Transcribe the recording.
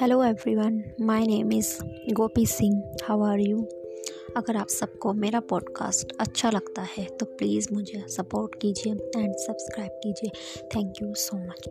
Hello everyone my name is Gopi Singh how are you अगर आप सबको मेरा पॉडकास्ट अच्छा लगता है तो प्लीज़ मुझे सपोर्ट कीजिए एंड सब्सक्राइब कीजिए. Thank you so much